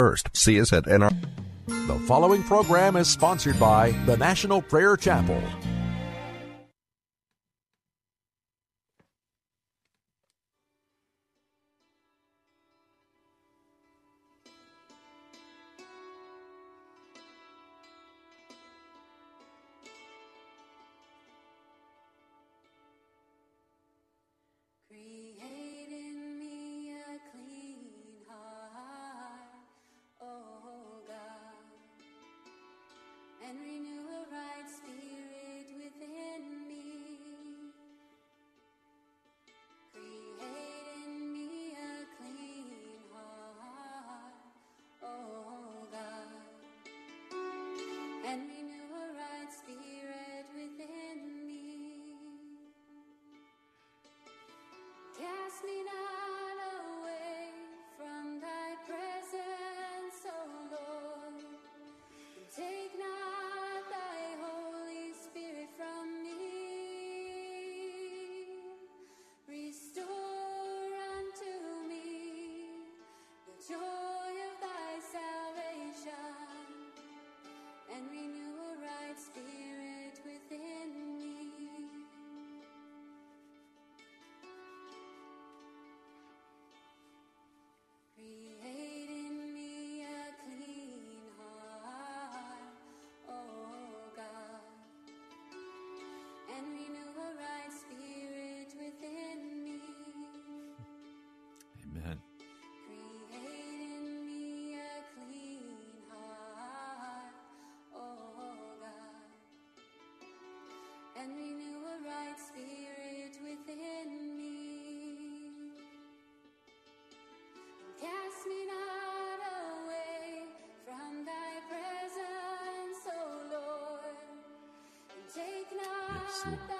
First, see us at NR. The following program is sponsored by the National Prayer Chapel. And renew a right spirit within me. Cast me not away from thy presence, O Lord. And take not Yes,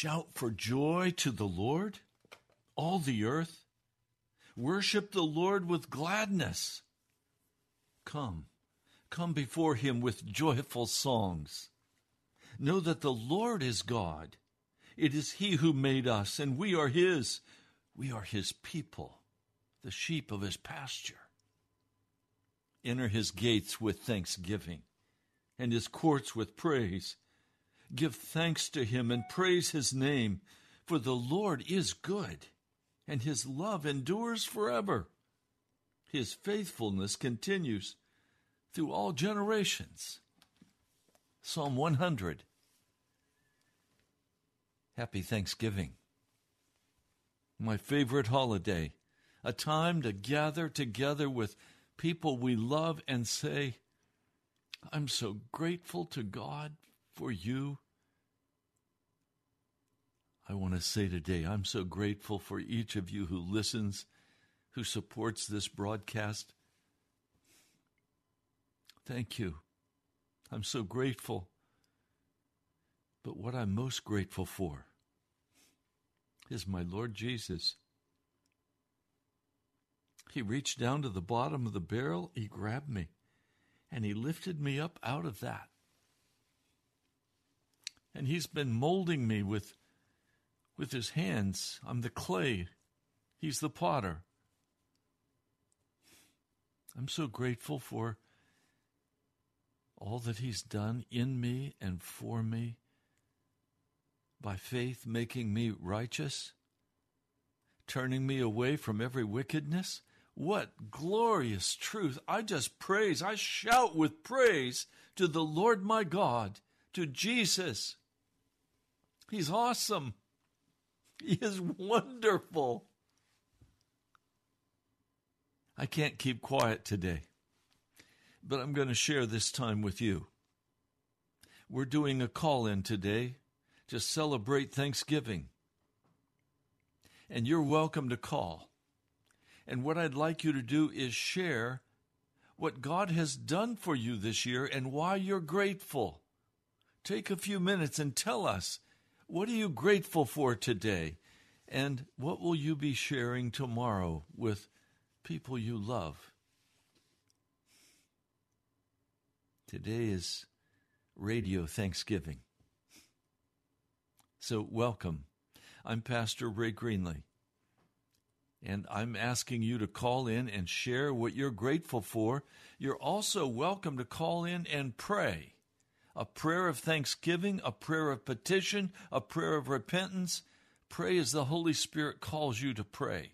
Shout for joy to the Lord, all the earth. Worship the Lord with gladness. Come, come before him with joyful songs. Know that the Lord is God. It is he who made us, and we are his. We are his people, the sheep of his pasture. Enter his gates with thanksgiving and his courts with praise. Give thanks to him and praise his name, for the Lord is good, and his love endures forever. His faithfulness continues through all generations. Psalm 100. Happy Thanksgiving. My favorite holiday, a time to gather together with people we love and say, I'm so grateful to God for you. I want to say today, I'm so grateful for each of you who listens, who supports this broadcast. Thank you. I'm so grateful. But what I'm most grateful for is my Lord Jesus. He reached down to the bottom of the barrel, he grabbed me, and he lifted me up out of that. And he's been molding me with, with his hands. I'm the clay, he's the potter. I'm so grateful for all that he's done in me and for me by faith, making me righteous, turning me away from every wickedness. What glorious truth! I just praise, I shout with praise to the Lord my God, to Jesus. He's awesome. He is wonderful. I can't keep quiet today, but I'm going to share this time with you. We're doing a call in today to celebrate Thanksgiving. And you're welcome to call. And what I'd like you to do is share what God has done for you this year and why you're grateful. Take a few minutes and tell us what are you grateful for today? And what will you be sharing tomorrow with people you love? Today is Radio Thanksgiving. So, welcome. I'm Pastor Ray Greenley, and I'm asking you to call in and share what you're grateful for. You're also welcome to call in and pray a prayer of thanksgiving, a prayer of petition, a prayer of repentance. Pray as the Holy Spirit calls you to pray.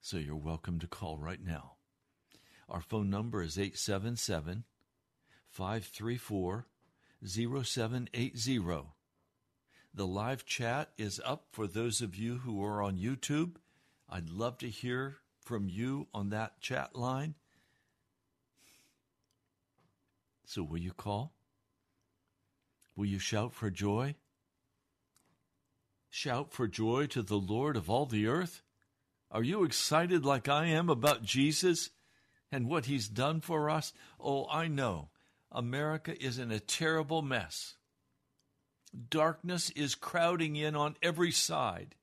So you're welcome to call right now. Our phone number is 877 534 0780. The live chat is up for those of you who are on YouTube. I'd love to hear from you on that chat line. So, will you call? Will you shout for joy? Shout for joy to the Lord of all the earth? Are you excited like I am about Jesus and what he's done for us? Oh, I know. America is in a terrible mess. Darkness is crowding in on every side.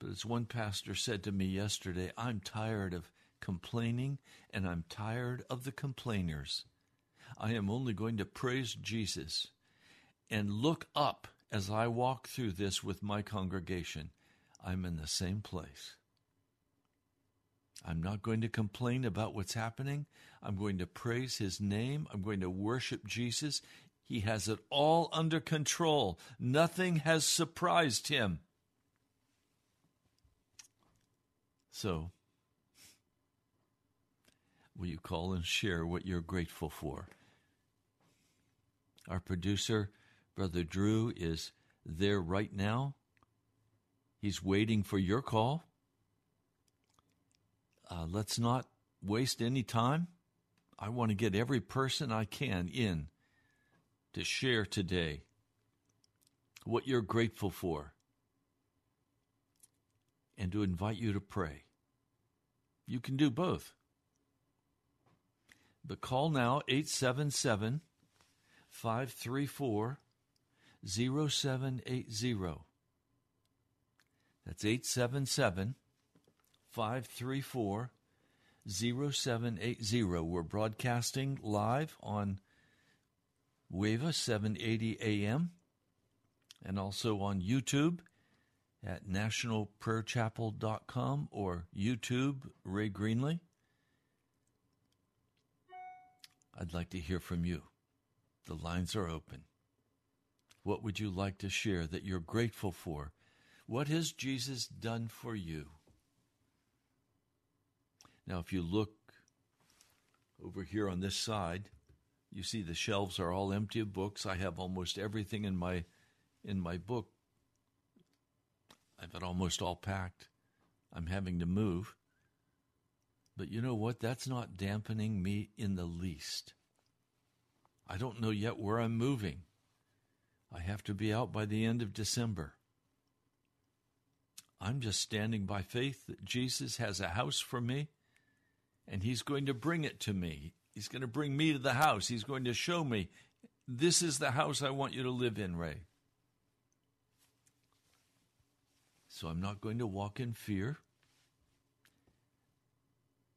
But as one pastor said to me yesterday, I'm tired of complaining and I'm tired of the complainers. I am only going to praise Jesus and look up as I walk through this with my congregation. I'm in the same place. I'm not going to complain about what's happening. I'm going to praise his name. I'm going to worship Jesus. He has it all under control. Nothing has surprised him. So, will you call and share what you're grateful for? Our producer, Brother Drew, is there right now. He's waiting for your call uh, let's not waste any time. I want to get every person I can in to share today what you're grateful for and to invite you to pray. You can do both. But call now 877 534 0780. That's 877 534 0780. We're broadcasting live on WAVA 780 AM and also on YouTube at nationalprayerchapel.com or YouTube, Ray Greenley. I'd like to hear from you. The lines are open. What would you like to share that you're grateful for? What has Jesus done for you? Now, if you look over here on this side, you see the shelves are all empty of books. I have almost everything in my in my book. I've got almost all packed. I'm having to move. But you know what? That's not dampening me in the least. I don't know yet where I'm moving. I have to be out by the end of December. I'm just standing by faith that Jesus has a house for me and he's going to bring it to me. He's going to bring me to the house. He's going to show me this is the house I want you to live in, Ray. So I'm not going to walk in fear.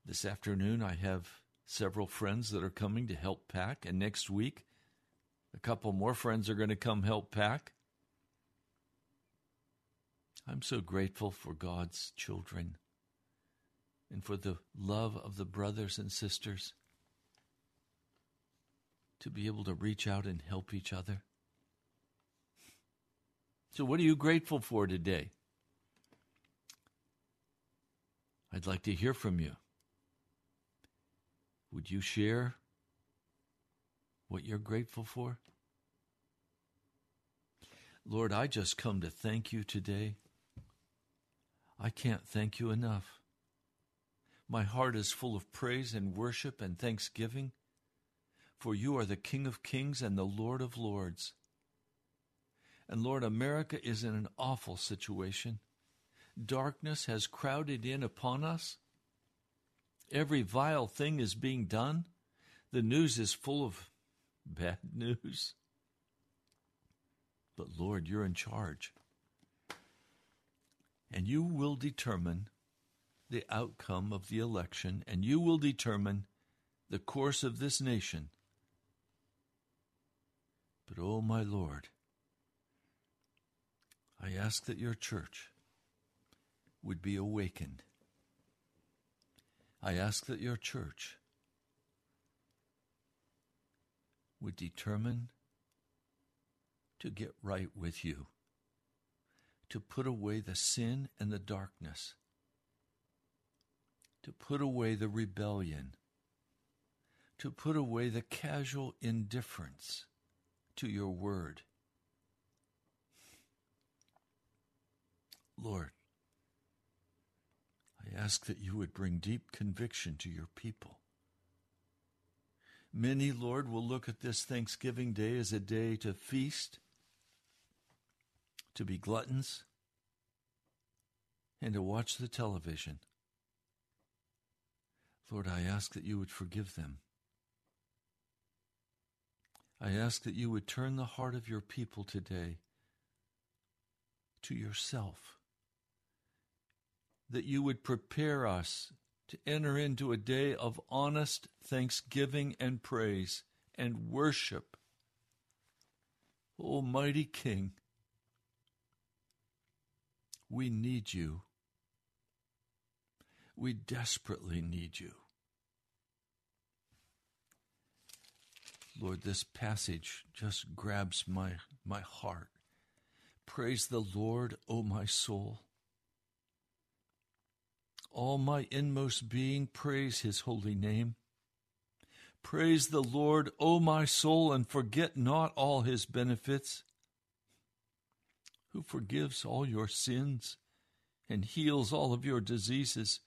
This afternoon, I have several friends that are coming to help pack, and next week, a couple more friends are going to come help pack. I'm so grateful for God's children and for the love of the brothers and sisters to be able to reach out and help each other. So, what are you grateful for today? I'd like to hear from you. Would you share what you're grateful for? Lord, I just come to thank you today. I can't thank you enough. My heart is full of praise and worship and thanksgiving, for you are the King of kings and the Lord of lords. And Lord, America is in an awful situation. Darkness has crowded in upon us. Every vile thing is being done. The news is full of bad news. But Lord, you're in charge. And you will determine the outcome of the election, and you will determine the course of this nation. But, oh, my Lord, I ask that your church would be awakened. I ask that your church would determine to get right with you, to put away the sin and the darkness to put away the rebellion, to put away the casual indifference to your word. Lord, I ask that you would bring deep conviction to your people. Many, Lord, will look at this Thanksgiving Day as a day to feast, to be gluttons, and to watch the television. Lord, I ask that you would forgive them. I ask that you would turn the heart of your people today to yourself, that you would prepare us to enter into a day of honest thanksgiving and praise and worship. Almighty King, we need you. We desperately need you. Lord, this passage just grabs my, my heart. Praise the Lord, O my soul. All my inmost being, praise his holy name. Praise the Lord, O my soul, and forget not all his benefits, who forgives all your sins and heals all of your diseases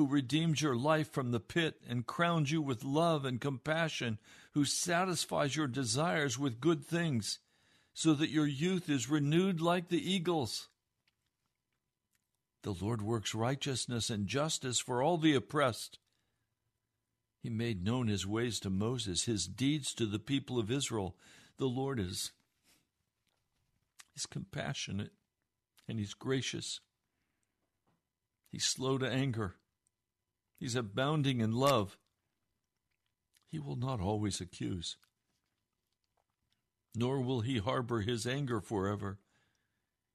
who redeems your life from the pit and crowns you with love and compassion, who satisfies your desires with good things, so that your youth is renewed like the eagles. The Lord works righteousness and justice for all the oppressed. He made known his ways to Moses, his deeds to the people of Israel. The Lord is, is compassionate and he's gracious. He's slow to anger He's abounding in love. He will not always accuse, nor will he harbor his anger forever.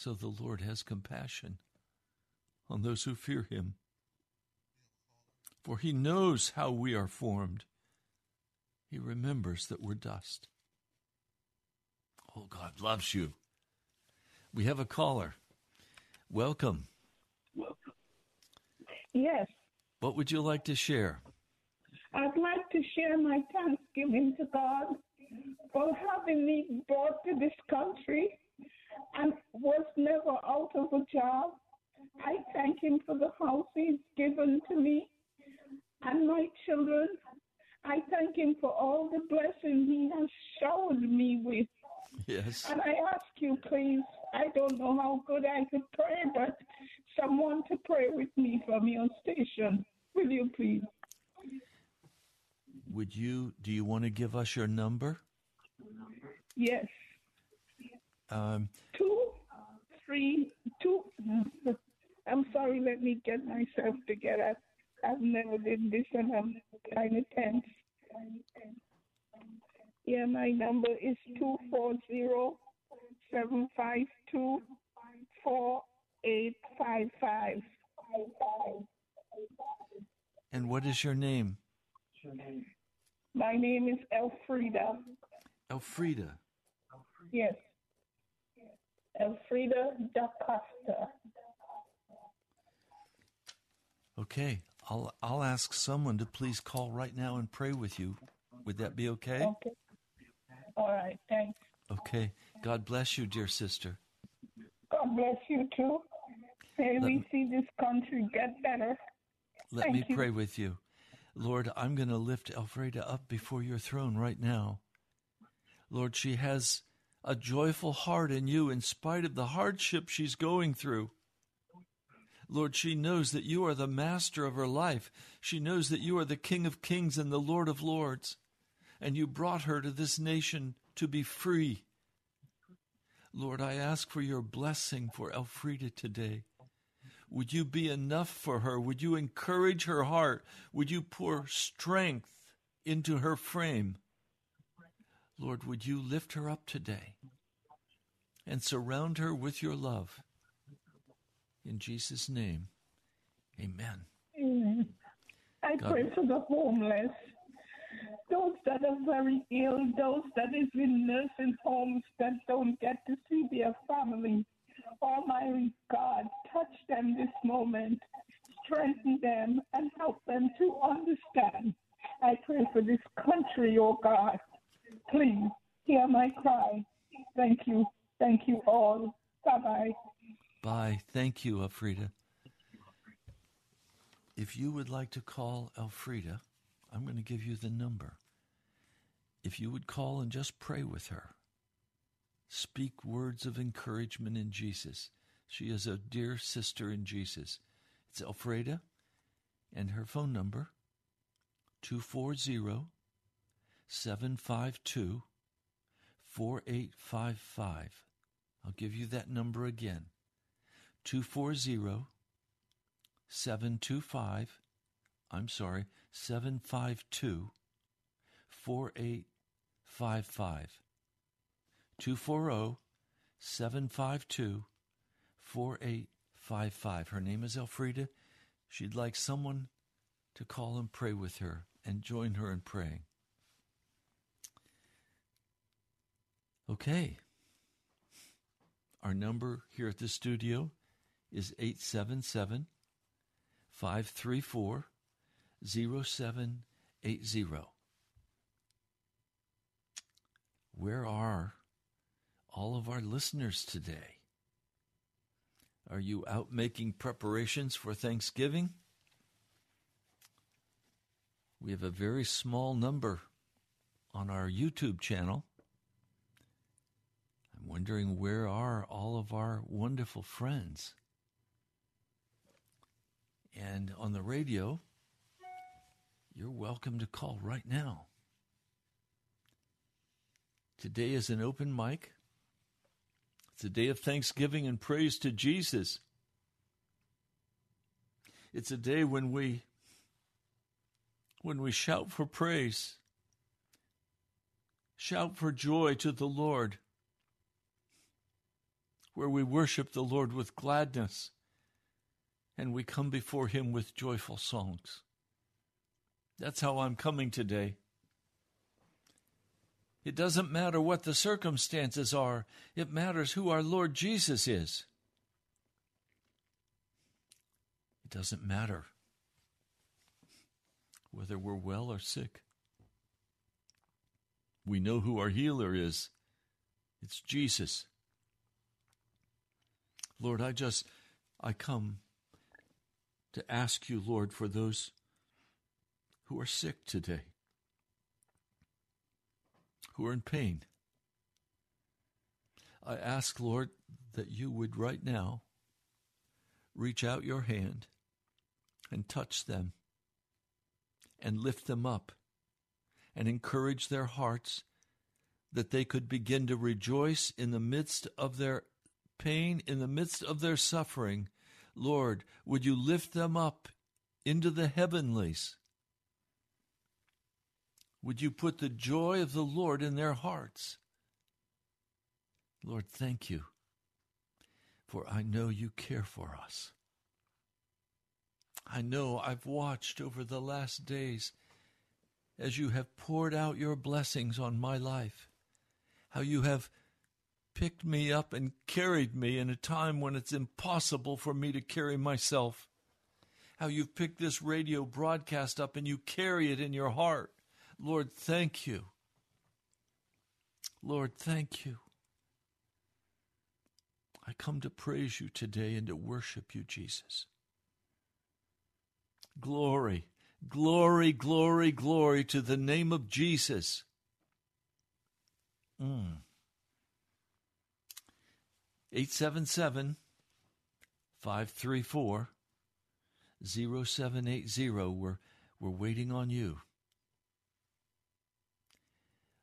so the Lord has compassion on those who fear him. For he knows how we are formed. He remembers that we're dust. Oh, God loves you. We have a caller. Welcome. Yes, What would you like to share? I'd like to share my thanksgiving to God for having me brought to this country and was never out of a job. I thank Him for the house He's given to me and my children. I thank Him for all the blessings He has showered me with. Yes. And I ask you, please, I don't know how good I could pray, but someone to pray with me from your station. Will you please? Would you do you want to give us your number? Yes. Um, Two, three, two. I'm sorry, let me get myself together. I've never did this and I'm kind of tense. Yeah, my number is two four zero seven five two four eight five five. and what is your name? My name is Elfrida. Elfrida. Yes. Elfrida da Costa. Okay. I'll I'll ask someone to please call right now and pray with you. Would that be okay? Okay. All right, thanks. Okay. God bless you, dear sister. God bless you too. May Let we me- see this country get better. Let Thank me you. pray with you. Lord, I'm going to lift Elfrida up before your throne right now. Lord, she has a joyful heart in you in spite of the hardship she's going through. Lord, she knows that you are the master of her life. She knows that you are the King of kings and the Lord of lords. And you brought her to this nation to be free. Lord, I ask for your blessing for Elfrida today. Would you be enough for her? Would you encourage her heart? Would you pour strength into her frame? Lord, would you lift her up today and surround her with your love? In Jesus' name, amen. Amen. I God- pray for the homeless, those that are very ill, those that is in nursing homes that don't get to see their family. Almighty God, touch them this moment, strengthen them, and help them to understand. I pray for this country, oh God. Please hear my cry. Thank you. Thank you all. Bye bye. Bye. Thank you, Elfrida. If you would like to call Elfrida, I'm going to give you the number. If you would call and just pray with her, speak words of encouragement in Jesus. She is a dear sister in Jesus. It's Elfrida, and her phone number 240 752 4855. I'll give you that number again 240 725, I'm sorry, 752 4855. 240 752 4855. Her name is Elfrida. She'd like someone to call and pray with her and join her in praying. Okay. Our number here at the studio is 877 534 0780. Where are all of our listeners today? Are you out making preparations for Thanksgiving? We have a very small number on our YouTube channel. Wondering where are all of our wonderful friends. And on the radio, you're welcome to call right now. Today is an open mic. It's a day of thanksgiving and praise to Jesus. It's a day when we when we shout for praise. Shout for joy to the Lord. Where we worship the Lord with gladness and we come before him with joyful songs. That's how I'm coming today. It doesn't matter what the circumstances are, it matters who our Lord Jesus is. It doesn't matter whether we're well or sick. We know who our healer is. It's Jesus. Lord, I just, I come to ask you, Lord, for those who are sick today, who are in pain. I ask, Lord, that you would right now reach out your hand and touch them and lift them up and encourage their hearts that they could begin to rejoice in the midst of their pain, in the midst of their suffering. Lord, would you lift them up into the heavenlies? Would you put the joy of the Lord in their hearts? Lord, thank you, for I know you care for us. I know I've watched over the last days as you have poured out your blessings on my life, how you have picked me up and carried me in a time when it's impossible for me to carry myself, how you've picked this radio broadcast up and you carry it in your heart. Lord, thank you. Lord, thank you. I come to praise you today and to worship you, Jesus. Glory, glory, glory, glory to the name of Jesus. Mm. 877 534 0780. We're, we're waiting on you.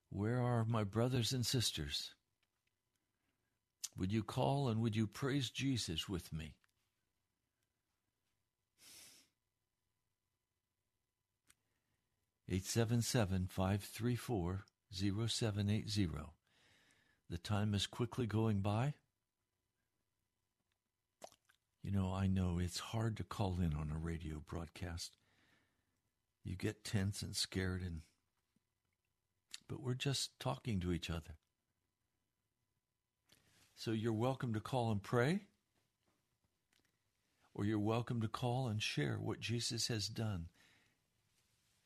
Where are my brothers and sisters? Would you call and would you praise Jesus with me? Eight seven seven five three four zero seven eight zero. The time is quickly going by. You know, I know it's hard to call in on a radio broadcast. You get tense and scared and but we're just talking to each other. So you're welcome to call and pray, or you're welcome to call and share what Jesus has done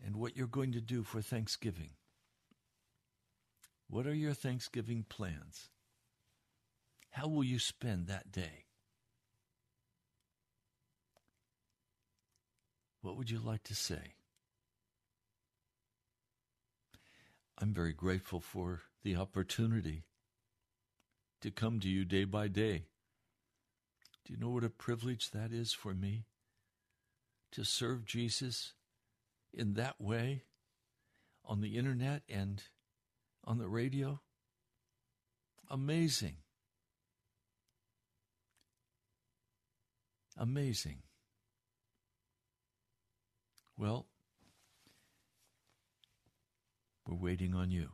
and what you're going to do for Thanksgiving. What are your Thanksgiving plans? How will you spend that day? What would you like to say? I'm very grateful for the opportunity to come to you day by day. Do you know what a privilege that is for me? To serve Jesus in that way on the internet and on the radio? Amazing. Amazing. Well, we're waiting on you.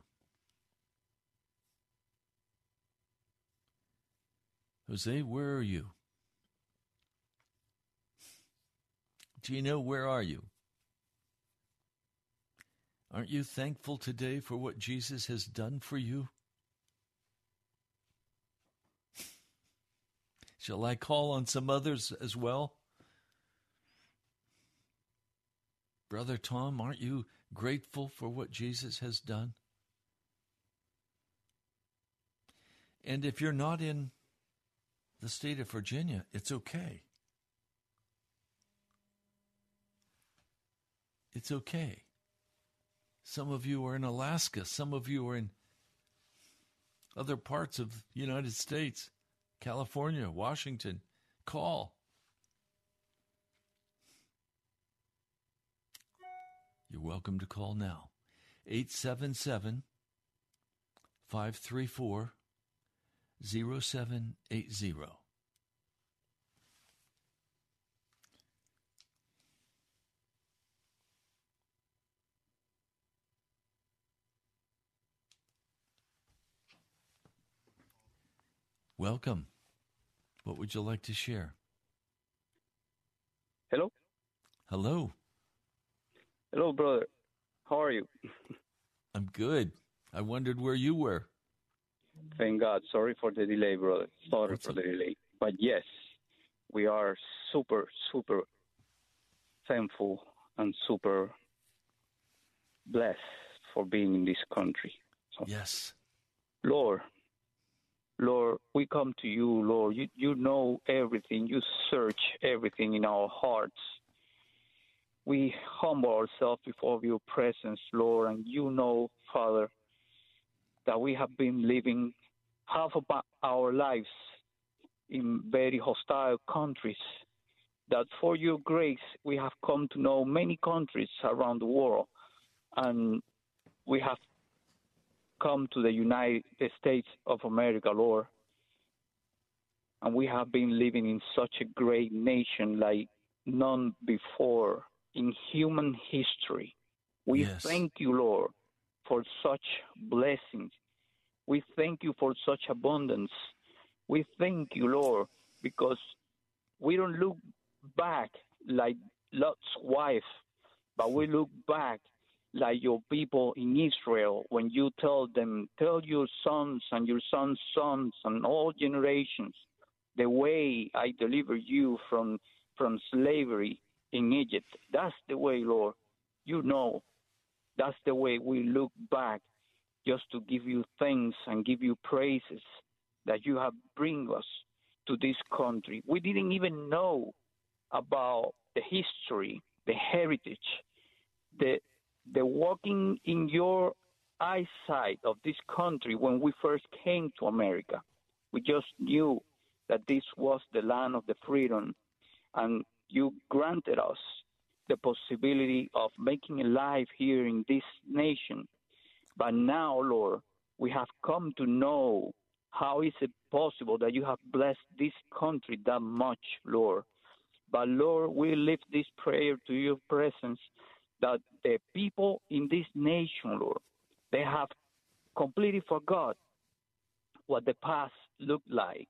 Jose, where are you? Gino, where are you? Aren't you thankful today for what Jesus has done for you? Shall I call on some others as well? Brother Tom, aren't you grateful for what Jesus has done? And if you're not in the state of Virginia, it's okay. It's okay. Some of you are in Alaska, some of you are in other parts of the United States, California, Washington. Call. You're welcome to call now. 877 534 0780. Welcome. What would you like to share? Hello? Hello. Hello, brother. How are you? I'm good. I wondered where you were. Thank God. Sorry for the delay, brother. Sorry What's for the delay. But yes, we are super, super thankful and super blessed for being in this country. So, Yes. Lord, Lord, we come to you, Lord. You, you know everything. You search everything in our hearts. We humble ourselves before your presence, Lord, and you know, Father, that we have been living half of our lives in very hostile countries. That for your grace, we have come to know many countries around the world, and we have come to the United States of America, Lord. And we have been living in such a great nation like none before in human history. We Yes. thank you, Lord, for such blessings. We thank you for such abundance. We thank you, Lord, because we don't look back like Lot's wife, but we look back like your people in Israel when you tell them, tell your sons and your sons' sons and all generations the way I deliver you from from slavery in Egypt. That's the way, Lord. You know, that's the way we look back just to give you thanks and give you praises that you have bring us to this country. We didn't even know about the history, the heritage, the the walking in your eyesight of this country when we first came to America. We just knew that this was the land of the freedom, and you granted us the possibility of making a life here in this nation. But now, Lord, we have come to know how is it possible that you have blessed this country that much, Lord. But Lord, we lift this prayer to your presence that the people in this nation, Lord, they have completely forgot what the past looked like.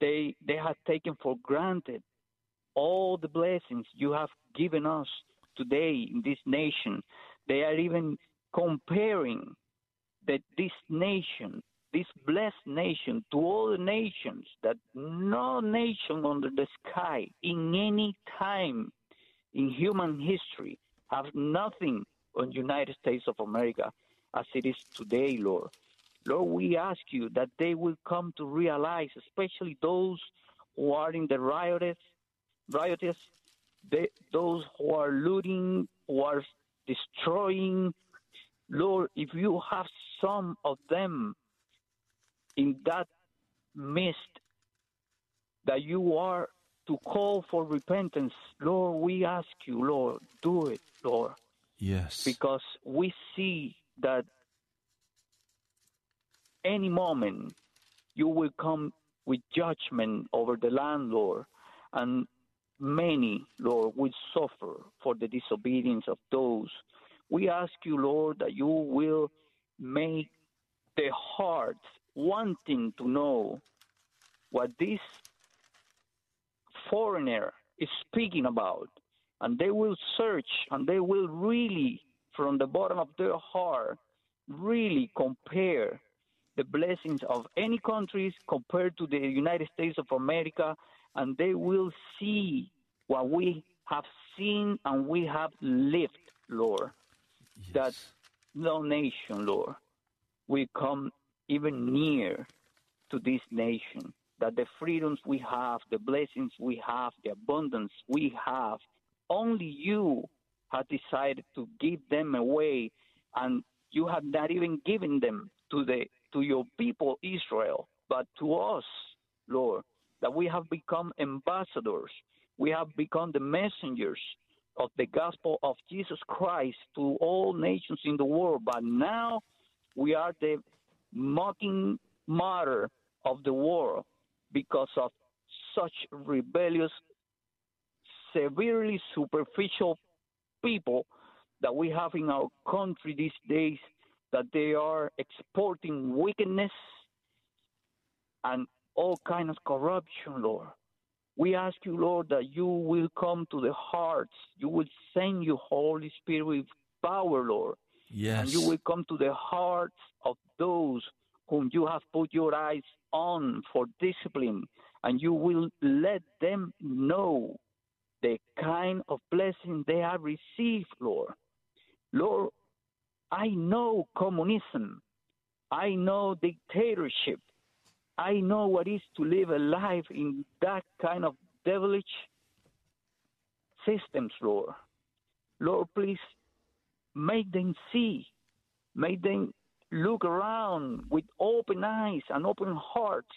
They they have taken for granted all the blessings you have given us today in this nation. They are even comparing that this nation, this blessed nation, to all the nations that no nation under the sky in any time in human history have nothing on United States of America as it is today, Lord. Lord, we ask you that they will come to realize, especially those who are in the riotous, riotous, they, those who are looting, who are destroying. Lord, if you have some of them in that mist that you are to call for repentance, Lord, we ask you, Lord, do it, Lord Yes. because we see that any moment you will come with judgment over the landlord and many lord will suffer for the disobedience of those. We ask you lord that you will make the hearts wanting to know what this foreigner is speaking about. And they will search and they will really from the bottom of their heart really compare the blessings of any countries compared to the United States of America and they will see what we have seen and we have lived lord. That no nation lord will come even near to this nation. That the freedoms we have the blessings we have the abundance we have only you have decided to give them away and you have not even given them to the to your people Israel, but to us, Lord, that we have become ambassadors. We have become the messengers of the gospel of Jesus Christ to all nations in the world. But now we are the mocking matter of the world because of such rebellious, severely superficial people that we have in our country these days that they are exporting wickedness and all kind of corruption, Lord. We ask you, Lord, that you will come to the hearts. You will send your Holy Spirit with power, Lord. Yes. And you will come to the hearts of those whom you have put your eyes on for discipline. And you will let them know the kind of blessing they have received, Lord. Lord, I know communism. I know dictatorship. I know what it is to live a life in that kind of devilish systems, Lord. Lord, please make them see, make them look around with open eyes and open hearts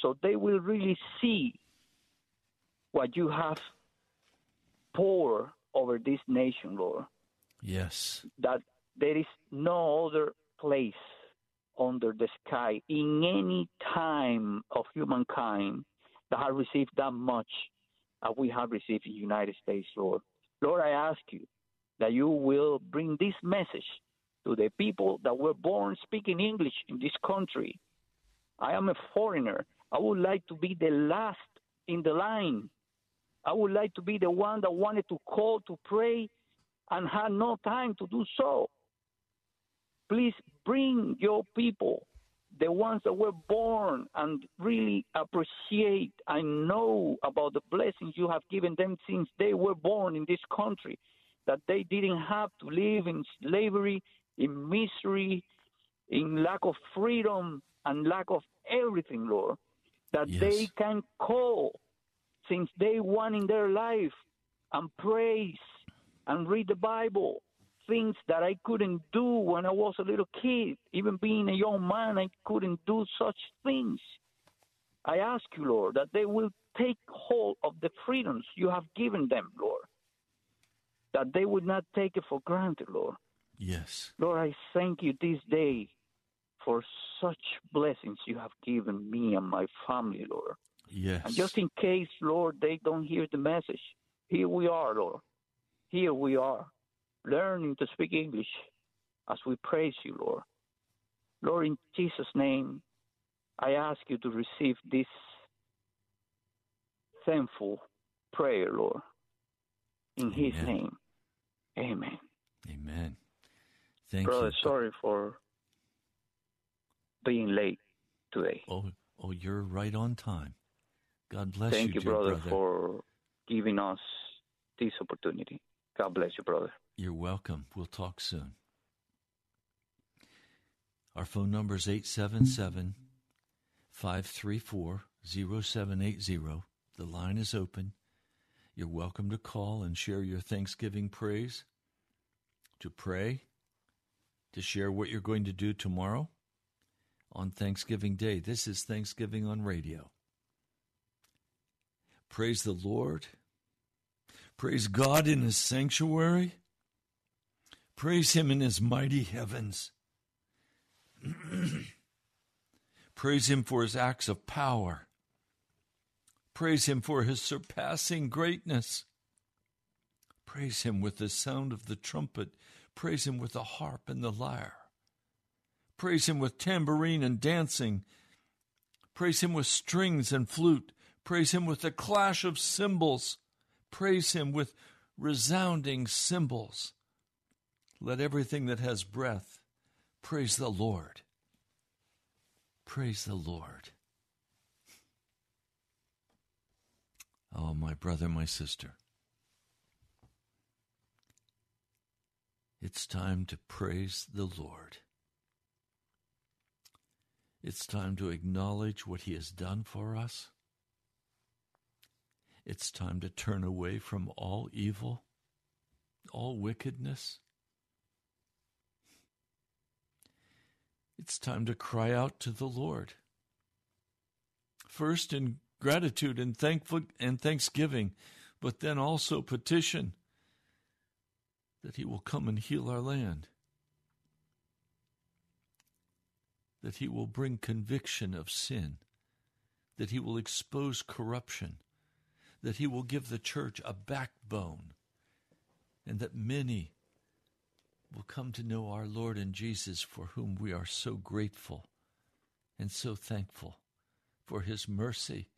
so they will really see what you have poured over this nation, Lord. Yes. That there is no other place under the sky in any time of humankind that have received that much as we have received in the United States, Lord. Lord, I ask you that you will bring this message to the people that were born speaking English in this country. I am a foreigner. I would like to be the last in the line. I would like to be the one that wanted to call to pray and had no time to do so. Please bring your people, the ones that were born and really appreciate and know about the blessings you have given them since they were born in this country, that they didn't have to live in slavery, in misery, in lack of freedom and lack of everything, Lord. That Yes. they can call since day one in their life and praise and read the Bible. Things that I couldn't do when I was a little kid. Even being a young man, I couldn't do such things. I ask you, Lord, that they will take hold of the freedoms you have given them, Lord. That they would not take it for granted, Lord. Yes. Lord, I thank you this day for such blessings you have given me and my family, Lord. Yes. And just in case, Lord, they don't hear the message, here we are, Lord. Here we are, learning to speak English as we praise you, Lord. Lord, in Jesus' name, I ask you to receive this thankful prayer, Lord. In His name, Amen. Amen. Thank Brother, you. sorry for being late today. Oh, oh, you're right on time. God bless you. Thank you, dear brother, brother. for giving us this opportunity. God bless you, brother. You're welcome. We'll talk soon. Our phone number is 877 534 0780. The line is open. You're welcome to call and share your Thanksgiving praise, to pray, to share what you're going to do tomorrow on Thanksgiving Day. This is Thanksgiving on radio. Praise the Lord. Praise God in His sanctuary. Praise Him in His mighty heavens. Praise Him for His acts of power. Praise Him for His surpassing greatness. Praise Him with the sound of the trumpet. Praise Him with the harp and the lyre. Praise Him with tambourine and dancing. Praise Him with strings and flute. Praise Him with the clash of cymbals. Praise Him with resounding cymbals. Let everything that has breath praise the Lord. Praise the Lord. Oh, my brother, my sister. It's time to praise the Lord. It's time to acknowledge what He has done for us. It's time to turn away from all evil, all wickedness. It's time to cry out to the Lord. First in gratitude and thankful and thanksgiving, but then also petition that he will come and heal our land. That he will bring conviction of sin, that he will expose corruption, that he will give the church a backbone, and that many will come to know our Lord and Jesus, for whom we are so grateful and so thankful for his mercy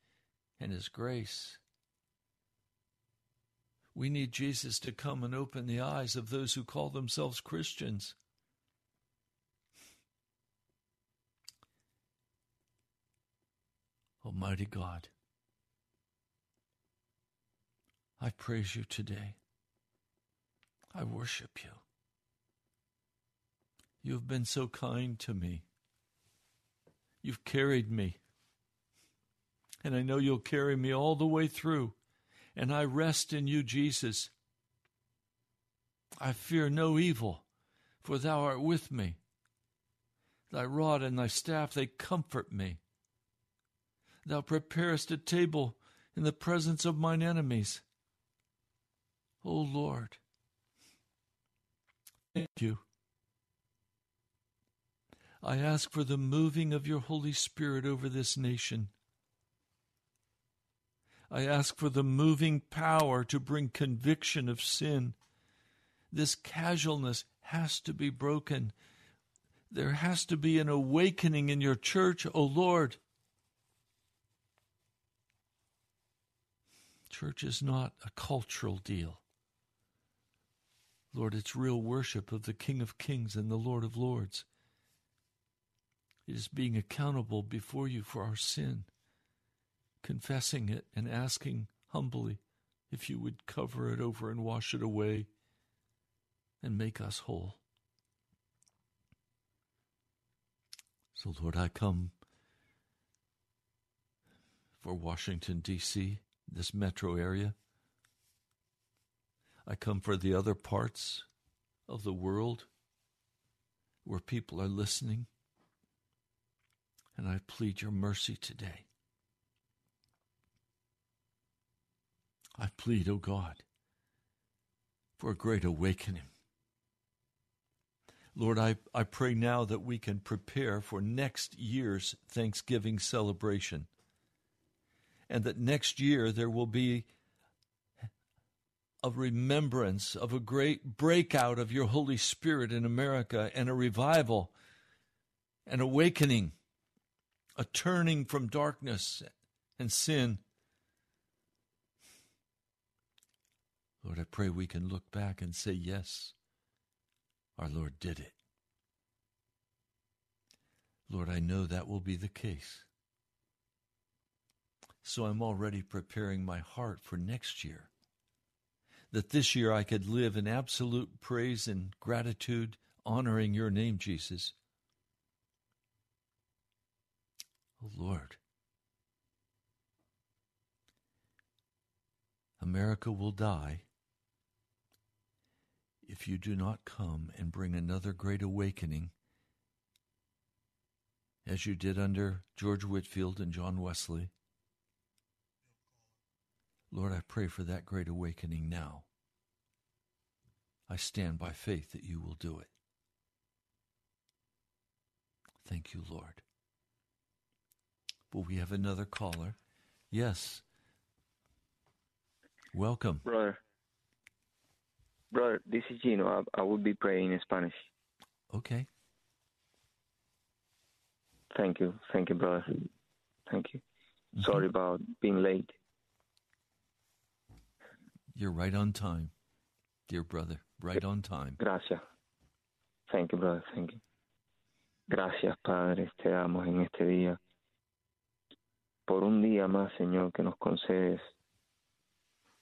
and his grace. We need Jesus to come and open the eyes of those who call themselves Christians. Almighty God, I praise you today. I worship you. You have been so kind to me. You've carried me. And I know you'll carry me all the way through. And I rest in you, Jesus. I fear no evil, for thou art with me. Thy rod and thy staff, they comfort me. Thou preparest a table in the presence of mine enemies. O Lord, thank you. I ask for the moving of your Holy Spirit over this nation. I ask for the moving power to bring conviction of sin. This casualness has to be broken. There has to be an awakening in your church, O Lord. Church is not a cultural deal. Lord, it's real worship of the King of Kings and the Lord of Lords. Is being accountable before you for our sin, confessing it and asking humbly if you would cover it over and wash it away and make us whole. So, Lord, I come for Washington, D.C., this metro area. I come for the other parts of the world where people are listening and I plead your mercy today. I plead, O oh God, for a great awakening. Lord, I, I pray now that we can prepare for next year's Thanksgiving celebration. And that next year there will be a remembrance of a great breakout of your Holy Spirit in America and a revival, an awakening a turning from darkness and sin. Lord, I pray we can look back and say, Yes, our Lord did it. Lord, I know that will be the case. So I'm already preparing my heart for next year. That this year I could live in absolute praise and gratitude, honoring your name, Jesus. Oh Lord, America will die if you do not come and bring another great awakening as you did under George Whitefield and John Wesley. Lord, I pray for that great awakening now. I stand by faith that you will do it. Thank you, Lord. But we have another caller. Yes. Welcome. Brother. Brother, this is Gino. I, I will be praying in Spanish. Okay. Thank you. Thank you, brother. Thank you. Mm-hmm. Sorry about being late. You're right on time, dear brother. Right on time. Gracias. Thank you, brother. Thank you. Gracias, Padre. Te damos en este día por un día más, Señor, que nos concedes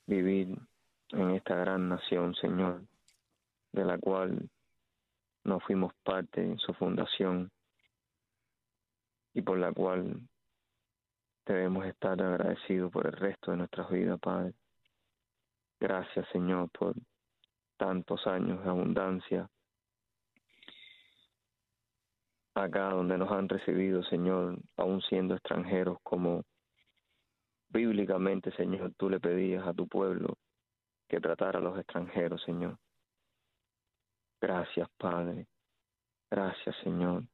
vivir en esta gran nación, Señor, de la cual no fuimos parte en su fundación y por la cual debemos estar agradecidos por el resto de nuestras vidas, Padre. Gracias, Señor, por tantos años de abundancia, acá donde nos han recibido, Señor, aún siendo extranjeros, como bíblicamente, Señor, tú le pedías a tu pueblo que tratara a los extranjeros, Señor. Gracias, Padre. Gracias, Señor.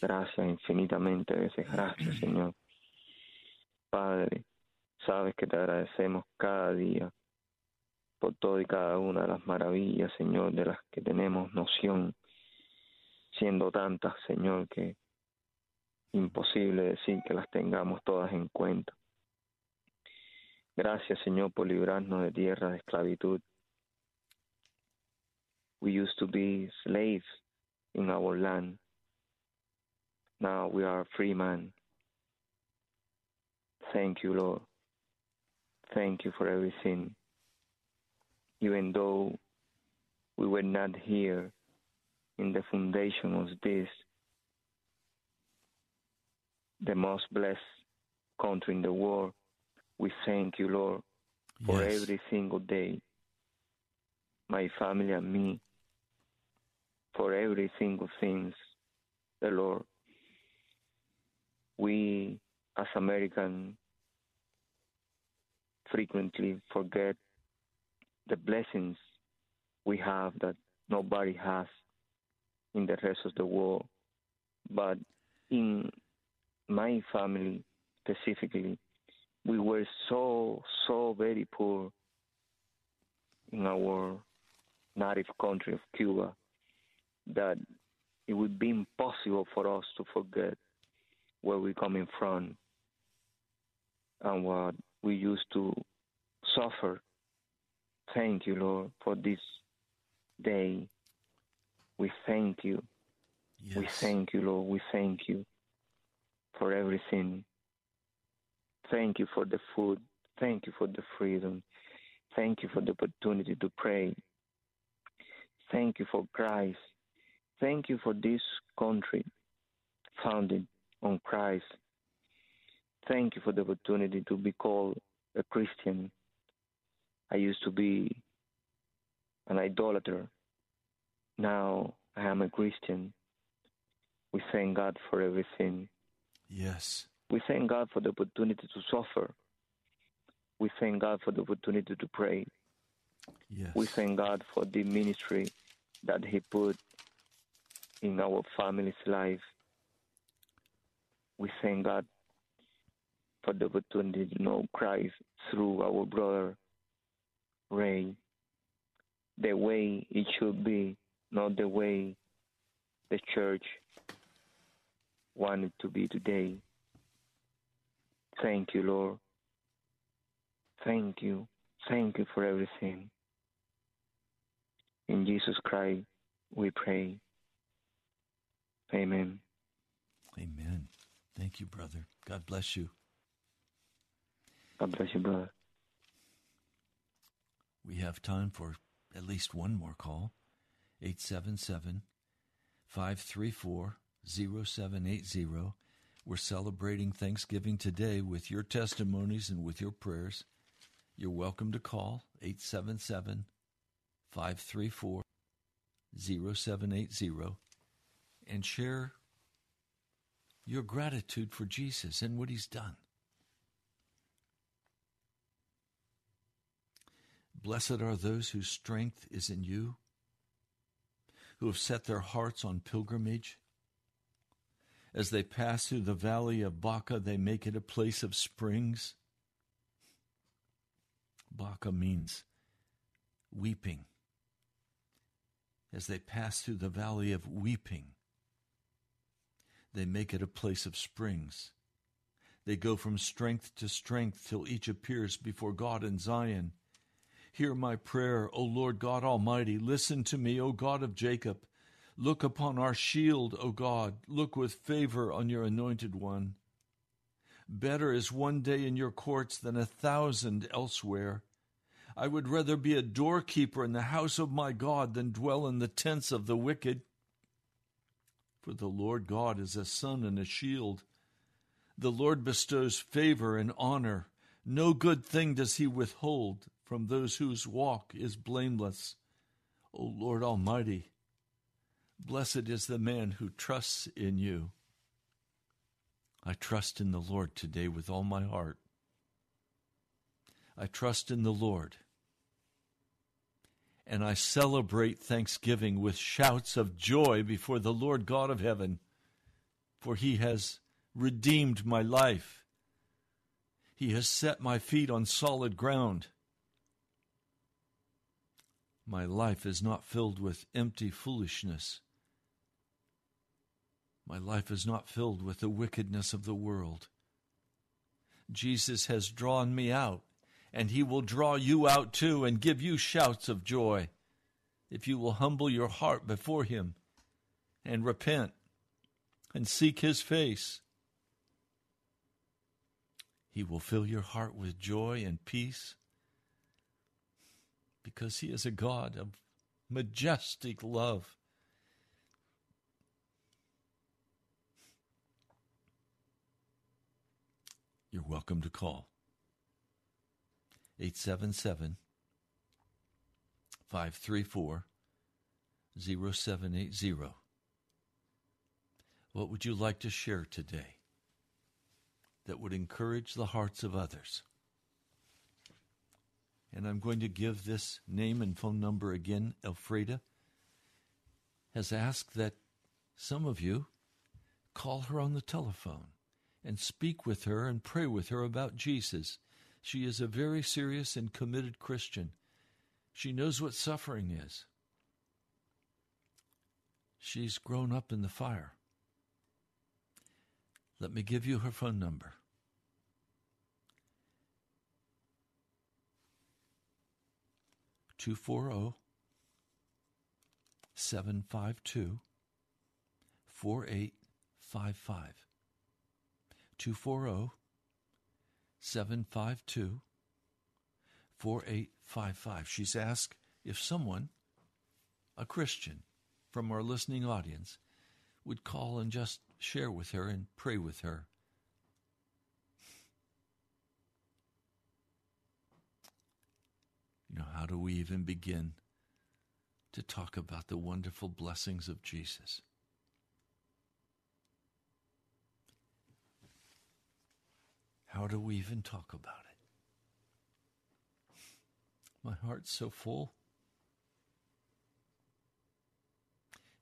Gracias infinitamente veces. Gracias, Señor. Padre, sabes que te agradecemos cada día por todo y cada una de las maravillas, Señor, de las que tenemos noción, siendo tantas, Señor, que imposible decir que las tengamos todas en cuenta. Gracias, Señor, por librarnos de tierra de esclavitud. We used to be slaves in our land. Now we are free man. Thank you, Lord. Thank you for everything. Even though we were not here in the foundation of this, the most blessed country in the world, we thank you, Lord, for Yes. every single day. My family and me, for every single things, the Lord. We, as Americans, frequently forget the blessings we have that nobody has in the rest of the world. But in my family specifically, we were so, so very poor in our native country of Cuba that it would be impossible for us to forget where we're coming from and what we used to suffer. Thank you, Lord, for this day. We thank you. We thank you, Lord. We thank you for everything. Thank you for the food. Thank you for the freedom. Thank you for the opportunity to pray. Thank you for Christ. Thank you for this country founded on Christ. Thank you for the opportunity to be called a Christian. I used to be an idolater. Now I am a Christian. We thank God for everything. Yes. We thank God for the opportunity to suffer. We thank God for the opportunity to pray. Yes. We thank God for the ministry that He put in our family's life. We thank God for the opportunity to know Christ through our brother Ray. The way it should be, not the way the church wanted to be today. Thank you, Lord. Thank you. Thank you for everything. In Jesus Christ, we pray. Amen. Amen. Thank you, brother. God bless you. God bless you, brother. We have time for at least one more call. 877 534 0780. We're celebrating Thanksgiving today with your testimonies and with your prayers. You're welcome to call 877 534 0780 and share your gratitude for Jesus and what he's done. Blessed are those whose strength is in you, who have set their hearts on pilgrimage. As they pass through the valley of Baca, they make it a place of springs. Baca means weeping. As they pass through the valley of weeping, they make it a place of springs. They go from strength to strength till each appears before God in Zion. Hear my prayer, O Lord God Almighty. Listen to me, O God of Jacob. Look upon our shield, O God. Look with favor on your anointed one. Better is one day in your courts than a thousand elsewhere. I would rather be a doorkeeper in the house of my God than dwell in the tents of the wicked. For the Lord God is a sun and a shield. The Lord bestows favor and honor. No good thing does he withhold from those whose walk is blameless. O Lord Almighty, Blessed is the man who trusts in you. I trust in the Lord today with all my heart. I trust in the Lord. And I celebrate Thanksgiving with shouts of joy before the Lord God of heaven, for he has redeemed my life. He has set my feet on solid ground. My life is not filled with empty foolishness. My life is not filled with the wickedness of the world. Jesus has drawn me out, and he will draw you out too and give you shouts of joy if you will humble your heart before him and repent and seek his face. He will fill your heart with joy and peace because He is a God of majestic love. You're welcome to call 877 534 0780. What would you like to share today that would encourage the hearts of others? And I'm going to give this name and phone number again. Elfreda has asked that some of you call her on the telephone and speak with her and pray with her about Jesus. She is a very serious and committed Christian. She knows what suffering is. She's grown up in the fire. Let me give you her phone number 240 752 4855. 240 752 4855. She's asked if someone, a Christian from our listening audience, would call and just share with her and pray with her Know, how do we even begin to talk about the wonderful blessings of Jesus? How do we even talk about it? My heart's so full.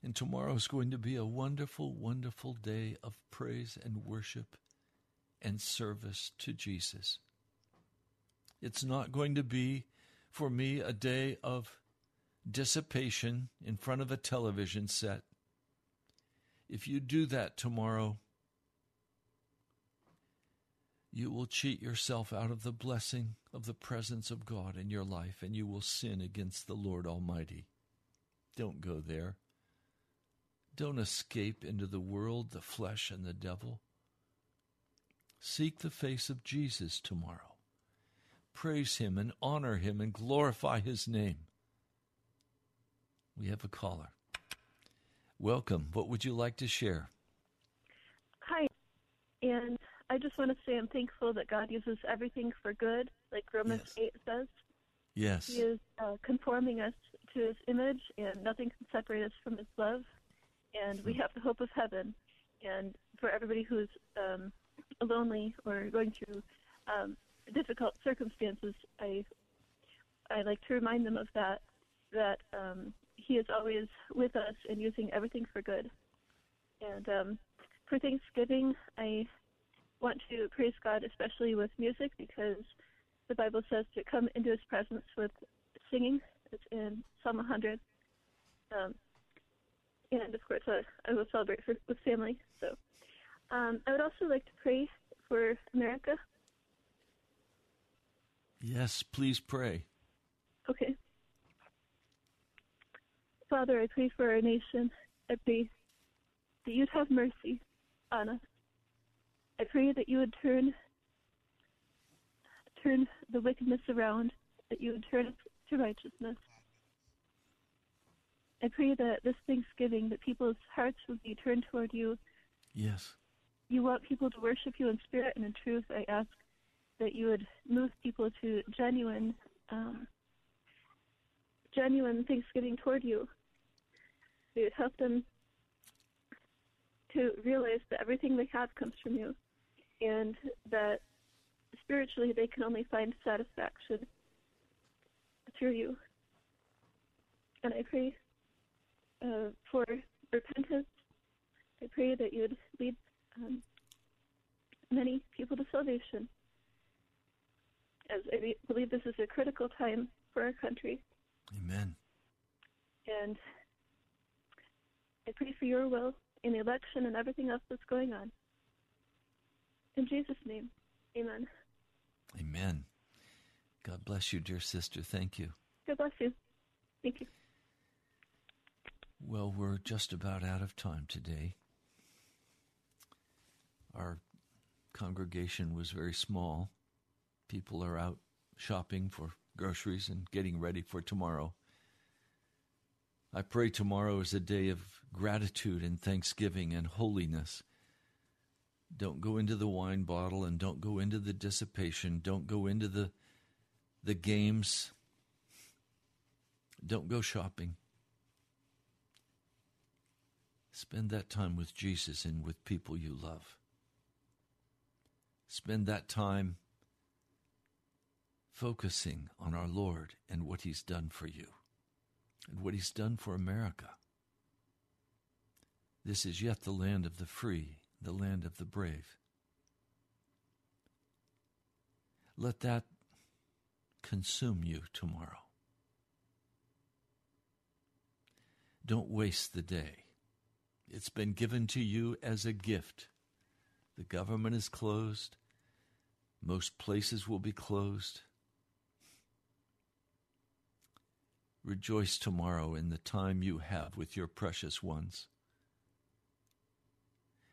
And tomorrow is going to be a wonderful, wonderful day of praise and worship and service to Jesus. It's not going to be for me a day of dissipation in front of a television set. If you do that tomorrow, you will cheat yourself out of the blessing of the presence of God in your life and you will sin against the Lord Almighty. Don't go there. Don't escape into the world, the flesh, and the devil. Seek the face of Jesus tomorrow praise Him and honor Him and glorify His name. We have a caller. Welcome. What would you like to share? Hi. And I just want to say I'm thankful that God uses everything for good, like Romans Yes. 8 says. Yes. He is uh, conforming us to His image, and nothing can separate us from His love. And we have the hope of heaven. And for everybody who's um, lonely or going through um, difficult circumstances, I I like to remind them of that. That um, He is always with us and using everything for good. And um, for Thanksgiving, I want to praise God, especially with music, because the Bible says to come into His presence with singing. It's in Psalm 100. Um, and of course, uh, I will celebrate for, with family. So um, I would also like to pray for America. Yes, please pray. Okay. Father, I pray for our nation. I pray that you'd have mercy on us. I pray that you would turn turn the wickedness around, that you would turn it to righteousness. I pray that this Thanksgiving that people's hearts would be turned toward you. Yes. You want people to worship you in spirit and in truth. I ask that you would move people to genuine um, genuine thanksgiving toward you. you would help them to realize that everything they have comes from you and that spiritually they can only find satisfaction through you. And I pray uh, for repentance. I pray that you would lead um, many people to salvation. As I be- believe this is a critical time for our country. Amen. And I pray for your will in the election and everything else that's going on. In Jesus' name, amen. Amen. God bless you, dear sister. Thank you. God bless you. Thank you. Well, we're just about out of time today. Our congregation was very small. People are out shopping for groceries and getting ready for tomorrow. I pray tomorrow is a day of gratitude and thanksgiving and holiness. Don't go into the wine bottle and don't go into the dissipation. Don't go into the the games. Don't go shopping. Spend that time with Jesus and with people you love. Spend that time focusing on our Lord and what He's done for you and what He's done for America. This is yet the land of the free, the land of the brave. Let that consume you tomorrow. Don't waste the day. It's been given to you as a gift. The government is closed. Most places will be closed. Rejoice tomorrow in the time you have with your precious ones.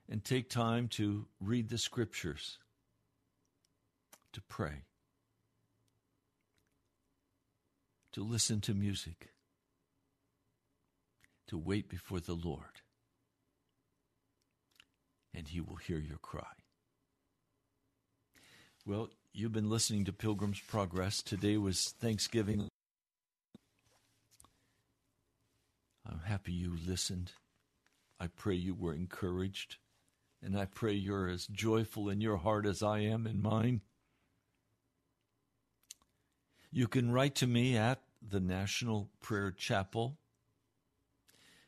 And take time to read the scriptures, to pray, to listen to music, to wait before the Lord, and He will hear your cry. Well, you've been listening to Pilgrim's Progress. Today was Thanksgiving. I'm happy you listened. I pray you were encouraged. And I pray you're as joyful in your heart as I am in mine. You can write to me at the National Prayer Chapel,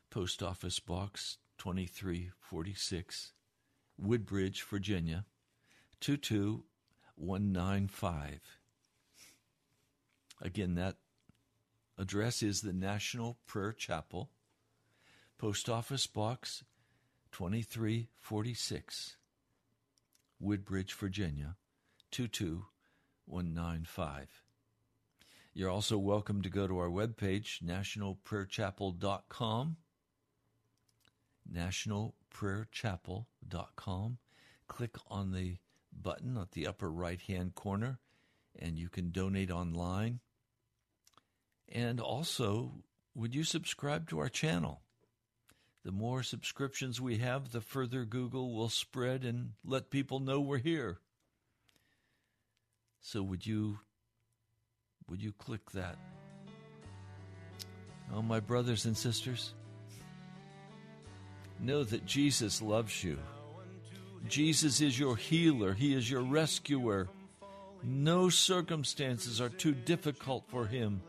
Post Office Box 2346, Woodbridge, Virginia 22195. Again, that address is the National Prayer Chapel, Post Office Box 2346, Woodbridge, Virginia 22195. You're also welcome to go to our webpage, nationalprayerchapel.com. Nationalprayerchapel.com. Click on the button at the upper right hand corner, and you can donate online. And also, would you subscribe to our channel? The more subscriptions we have, the further Google will spread and let people know we're here. So would you would you click that? Oh my brothers and sisters, know that Jesus loves you. Jesus is your healer, he is your rescuer. No circumstances are too difficult for him.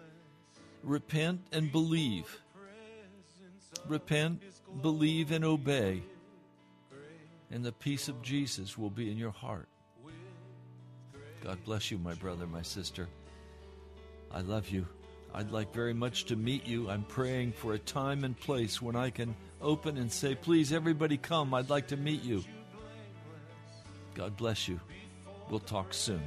Repent and believe. Repent, believe, and obey. And the peace of Jesus will be in your heart. God bless you, my brother, my sister. I love you. I'd like very much to meet you. I'm praying for a time and place when I can open and say, Please, everybody come. I'd like to meet you. God bless you. We'll talk soon.